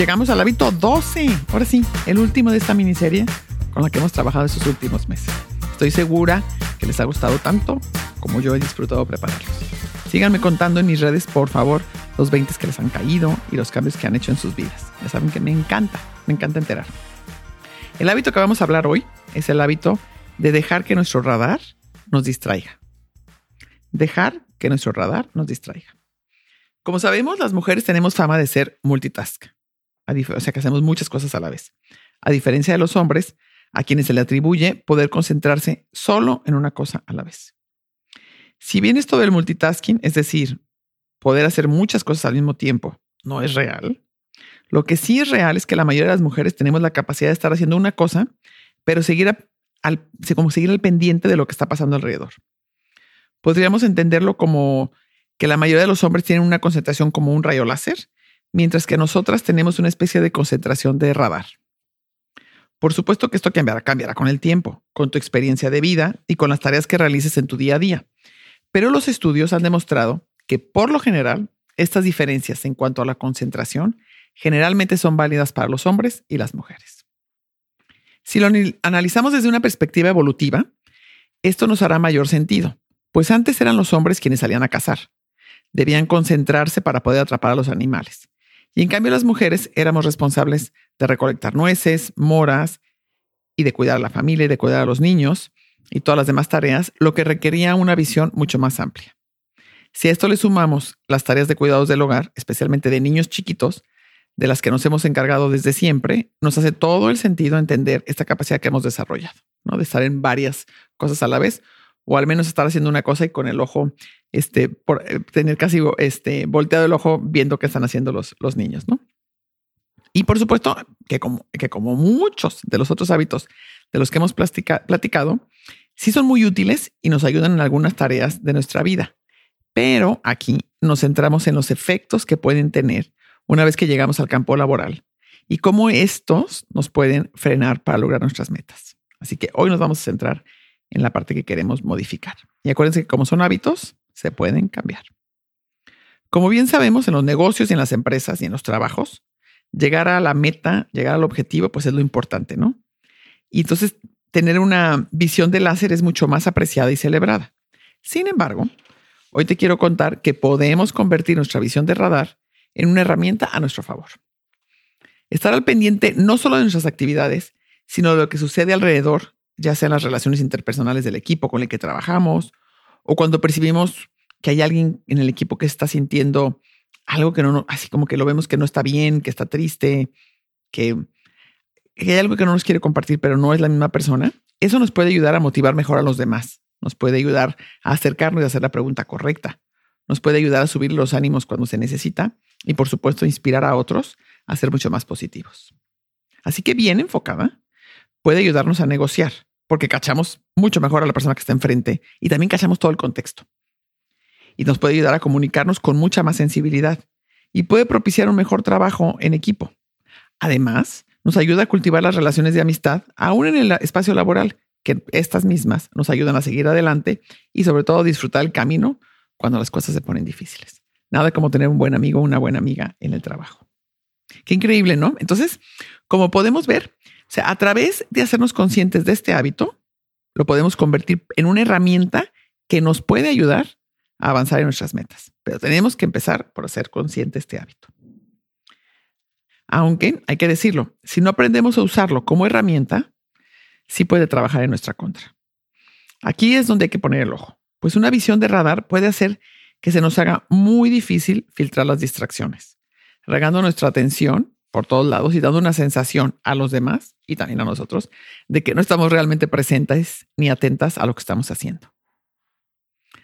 llegamos al hábito 12. Ahora sí, el último de esta miniserie con la que hemos trabajado estos últimos meses. Estoy segura que les ha gustado tanto como yo he disfrutado prepararlos. Síganme contando en mis redes, por favor, los 20 que les han caído y los cambios que han hecho en sus vidas. Ya saben que me encanta, me encanta enterarme. El hábito que vamos a hablar hoy es el hábito de dejar que nuestro radar nos distraiga. Dejar que nuestro radar nos distraiga. Como sabemos, las mujeres tenemos fama de ser multitask, o sea que hacemos muchas cosas a la vez. A diferencia de los hombres, a quienes se le atribuye poder concentrarse solo en una cosa a la vez. Si bien esto del multitasking, es decir, poder hacer muchas cosas al mismo tiempo, no es real, lo que sí es real es que la mayoría de las mujeres tenemos la capacidad de estar haciendo una cosa, pero seguir al, como seguir al pendiente de lo que está pasando alrededor. Podríamos entenderlo como que la mayoría de los hombres tienen una concentración como un rayo láser, mientras que nosotras tenemos una especie de concentración de radar. Por supuesto que esto cambiará, cambiará con el tiempo, con tu experiencia de vida y con las tareas que realices en tu día a día. Pero los estudios han demostrado que por lo general estas diferencias en cuanto a la concentración generalmente son válidas para los hombres y las mujeres. Si lo analizamos desde una perspectiva evolutiva, esto nos hará mayor sentido, pues antes eran los hombres quienes salían a cazar. Debían concentrarse para poder atrapar a los animales. Y en cambio las mujeres éramos responsables de recolectar nueces, moras y de cuidar a la familia y de cuidar a los niños y todas las demás tareas, lo que requería una visión mucho más amplia. Si a esto le sumamos las tareas de cuidados del hogar, especialmente de niños chiquitos, de las que nos hemos encargado desde siempre, nos hace todo el sentido entender esta capacidad que hemos desarrollado, ¿no? De estar en varias cosas a la vez, o al menos estar haciendo una cosa y con el ojo, este, por eh, tener casi este, volteado el ojo viendo qué están haciendo los, los niños, ¿no? Y por supuesto que como, que como muchos de los otros hábitos de los que hemos platicado, sí son muy útiles y nos ayudan en algunas tareas de nuestra vida. Pero aquí nos centramos en los efectos que pueden tener una vez que llegamos al campo laboral y cómo estos nos pueden frenar para lograr nuestras metas. Así que hoy nos vamos a centrar en la parte que queremos modificar. Y acuérdense que como son hábitos, se pueden cambiar. Como bien sabemos, en los negocios y en las empresas y en los trabajos, llegar a la meta, llegar al objetivo, pues es lo importante, ¿no? Y entonces tener una visión de láser es mucho más apreciada y celebrada. Sin embargo, hoy te quiero contar que podemos convertir nuestra visión de radar en una herramienta a nuestro favor. Estar al pendiente no solo de nuestras actividades, sino de lo que sucede alrededor ya sean las relaciones interpersonales del equipo con el que trabajamos, o cuando percibimos que hay alguien en el equipo que está sintiendo algo que no, así como que lo vemos que no está bien, que está triste, que, hay algo que no nos quiere compartir, pero no es la misma persona, eso nos puede ayudar a motivar mejor a los demás, nos puede ayudar a acercarnos y hacer la pregunta correcta, nos puede ayudar a subir los ánimos cuando se necesita y por supuesto inspirar a otros a ser mucho más positivos. Así que bien enfocada, puede ayudarnos a negociar, porque cachamos mucho mejor a la persona que está enfrente y también cachamos todo el contexto. Y nos puede ayudar a comunicarnos con mucha más sensibilidad y puede propiciar un mejor trabajo en equipo. Además, nos ayuda a cultivar las relaciones de amistad aún en el espacio laboral, que estas mismas nos ayudan a seguir adelante y sobre todo disfrutar el camino cuando las cosas se ponen difíciles. Nada como tener un buen amigo o una buena amiga en el trabajo. Qué increíble, ¿no? Entonces, como podemos ver, sea, a través de hacernos conscientes de este hábito, lo podemos convertir en una herramienta que nos puede ayudar a avanzar en nuestras metas. Pero tenemos que empezar por hacer consciente este hábito. Aunque, hay que decirlo, si no aprendemos a usarlo como herramienta, sí puede trabajar en nuestra contra. Aquí es donde hay que poner el ojo, pues una visión de radar puede hacer que se nos haga muy difícil filtrar las distracciones, regando nuestra atención por todos lados y dando una sensación a los demás y también a nosotros de que no estamos realmente presentes ni atentas a lo que estamos haciendo.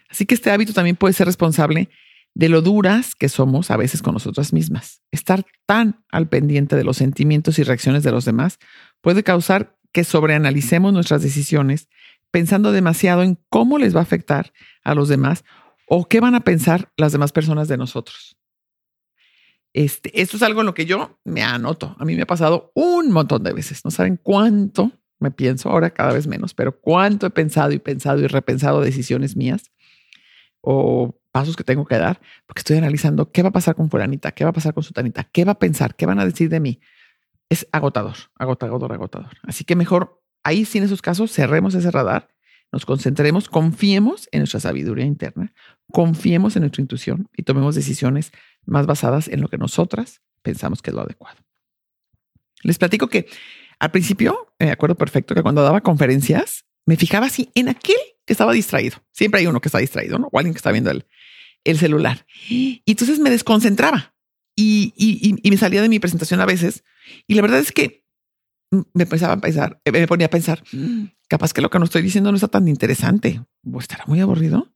Así que este hábito también puede ser responsable de lo duras que somos a veces con nosotras mismas. Estar tan al pendiente de los sentimientos y reacciones de los demás puede causar que sobreanalicemos nuestras decisiones pensando demasiado en cómo les va a afectar a los demás o qué van a pensar las demás personas de nosotros. Este, esto es algo en lo que yo me anoto. A mí me ha pasado un montón de veces. No saben cuánto me pienso ahora, cada vez menos, pero cuánto he pensado y pensado y repensado decisiones mías o pasos que tengo que dar, porque estoy analizando qué va a pasar con fulanita, qué va a pasar con sutanita, qué va a pensar, qué van a decir de mí. Es agotador, agotador, agotador. Así que mejor ahí sí en esos casos cerremos ese radar, nos concentremos, confiemos en nuestra sabiduría interna, confiemos en nuestra intuición y tomemos decisiones más basadas en lo que nosotras pensamos que es lo adecuado. Les platico que al principio, me acuerdo perfecto que cuando daba conferencias, me fijaba así en aquel que estaba distraído. Siempre hay uno que está distraído, ¿no? O alguien que está viendo el, el celular. Y entonces me desconcentraba y, y, me salía de mi presentación a veces. Y la verdad es que me pensaba a pensar, eh, me ponía a pensar, capaz que lo que no estoy diciendo no está tan interesante o estará muy aburrido.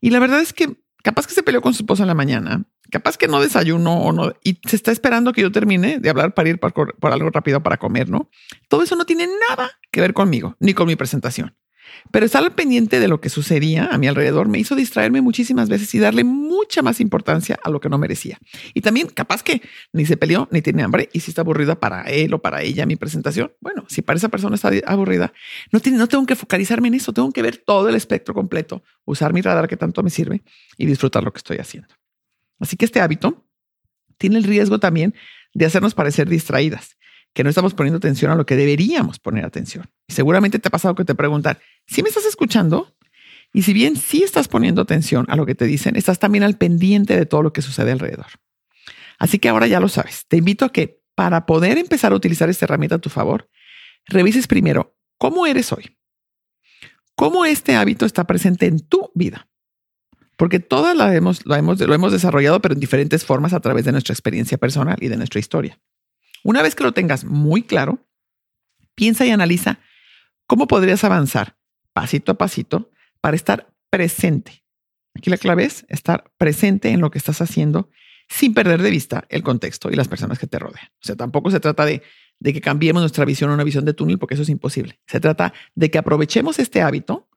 Y la verdad es que capaz que se peleó con su esposa en la mañana, capaz que no desayunó o no, y se está esperando que yo termine de hablar para ir por, por algo rápido para comer, ¿no? Todo eso no tiene nada que ver conmigo, ni con mi presentación. Pero estar al pendiente de lo que sucedía a mi alrededor me hizo distraerme muchísimas veces y darle mucha más importancia a lo que no merecía. Y también capaz que ni se peleó ni tiene hambre y si está aburrida para él o para ella mi presentación. Bueno, si para esa persona está aburrida, no, tiene, no tengo que focalizarme en eso, tengo que ver todo el espectro completo, usar mi radar que tanto me sirve y disfrutar lo que estoy haciendo. Así que este hábito tiene el riesgo también de hacernos parecer distraídas que no estamos poniendo atención a lo que deberíamos poner atención. Seguramente te ha pasado que te preguntan, ¿sí me estás escuchando? Y si bien sí estás poniendo atención a lo que te dicen, estás también al pendiente de todo lo que sucede alrededor. Así que ahora ya lo sabes. Te invito a que para poder empezar a utilizar esta herramienta a tu favor, revises primero cómo eres hoy. Cómo este hábito está presente en tu vida. Porque todas la hemos, hemos, lo hemos desarrollado, pero en diferentes formas a través de nuestra experiencia personal y de nuestra historia. Una vez que lo tengas muy claro, piensa y analiza cómo podrías avanzar pasito a pasito para estar presente. Aquí la clave es estar presente en lo que estás haciendo sin perder de vista el contexto y las personas que te rodean. O sea, tampoco se trata de, de que cambiemos nuestra visión a una visión de túnel, porque eso es imposible. Se trata de que aprovechemos este hábito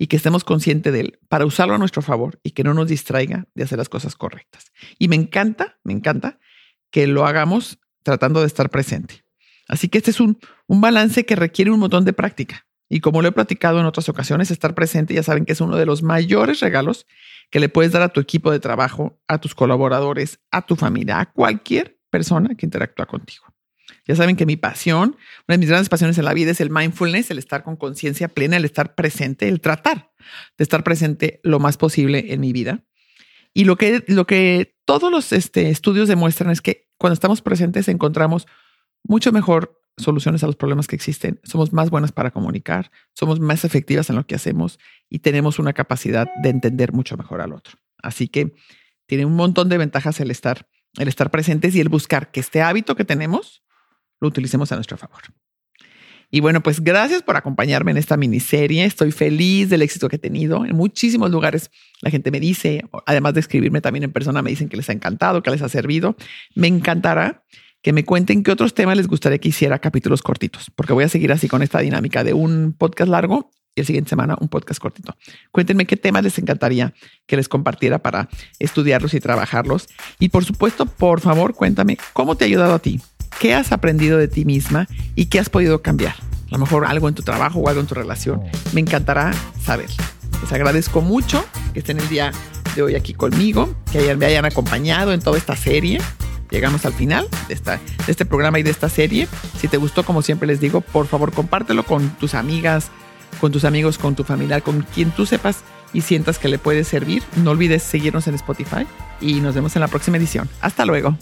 y que estemos conscientes de él para usarlo a nuestro favor y que no nos distraiga de hacer las cosas correctas. Y me encanta, me encanta que lo hagamos tratando de estar presente. Así que este es un, un balance que requiere un montón de práctica. Y como lo he platicado en otras ocasiones, estar presente ya saben que es uno de los mayores regalos que le puedes dar a tu equipo de trabajo, a tus colaboradores, a tu familia, a cualquier persona que interactúa contigo. Ya saben que mi pasión, una de mis grandes pasiones en la vida es el mindfulness, el estar con conciencia plena, el estar presente, el tratar de estar presente lo más posible en mi vida. Y lo que, lo que todos los este, estudios demuestran es que cuando estamos presentes encontramos mucho mejor soluciones a los problemas que existen, somos más buenas para comunicar, somos más efectivas en lo que hacemos y tenemos una capacidad de entender mucho mejor al otro. Así que tiene un montón de ventajas el estar, el estar presentes y el buscar que este hábito que tenemos lo utilicemos a nuestro favor. Y bueno, pues gracias por acompañarme en esta miniserie. Estoy feliz del éxito que he tenido. En muchísimos lugares la gente me dice, además de escribirme también en persona, me dicen que les ha encantado, que les ha servido. Me encantará que me cuenten qué otros temas les gustaría que hiciera capítulos cortitos, porque voy a seguir así con esta dinámica de un podcast largo y el siguiente semana un podcast cortito. Cuéntenme qué temas les encantaría que les compartiera para estudiarlos y trabajarlos. Y por supuesto, por favor, cuéntame cómo te ha ayudado a ti ¿Qué has aprendido de ti misma y qué has podido cambiar? A lo mejor algo en tu trabajo o algo en tu relación. Me encantará saber. Les agradezco mucho que estén el día de hoy aquí conmigo, que me hayan acompañado en toda esta serie. Llegamos al final de, esta, de este programa y de esta serie. Si te gustó, como siempre les digo, por favor compártelo con tus amigas, con tus amigos, con tu familiar, con quien tú sepas y sientas que le puede servir. No olvides seguirnos en Spotify y nos vemos en la próxima edición. Hasta luego.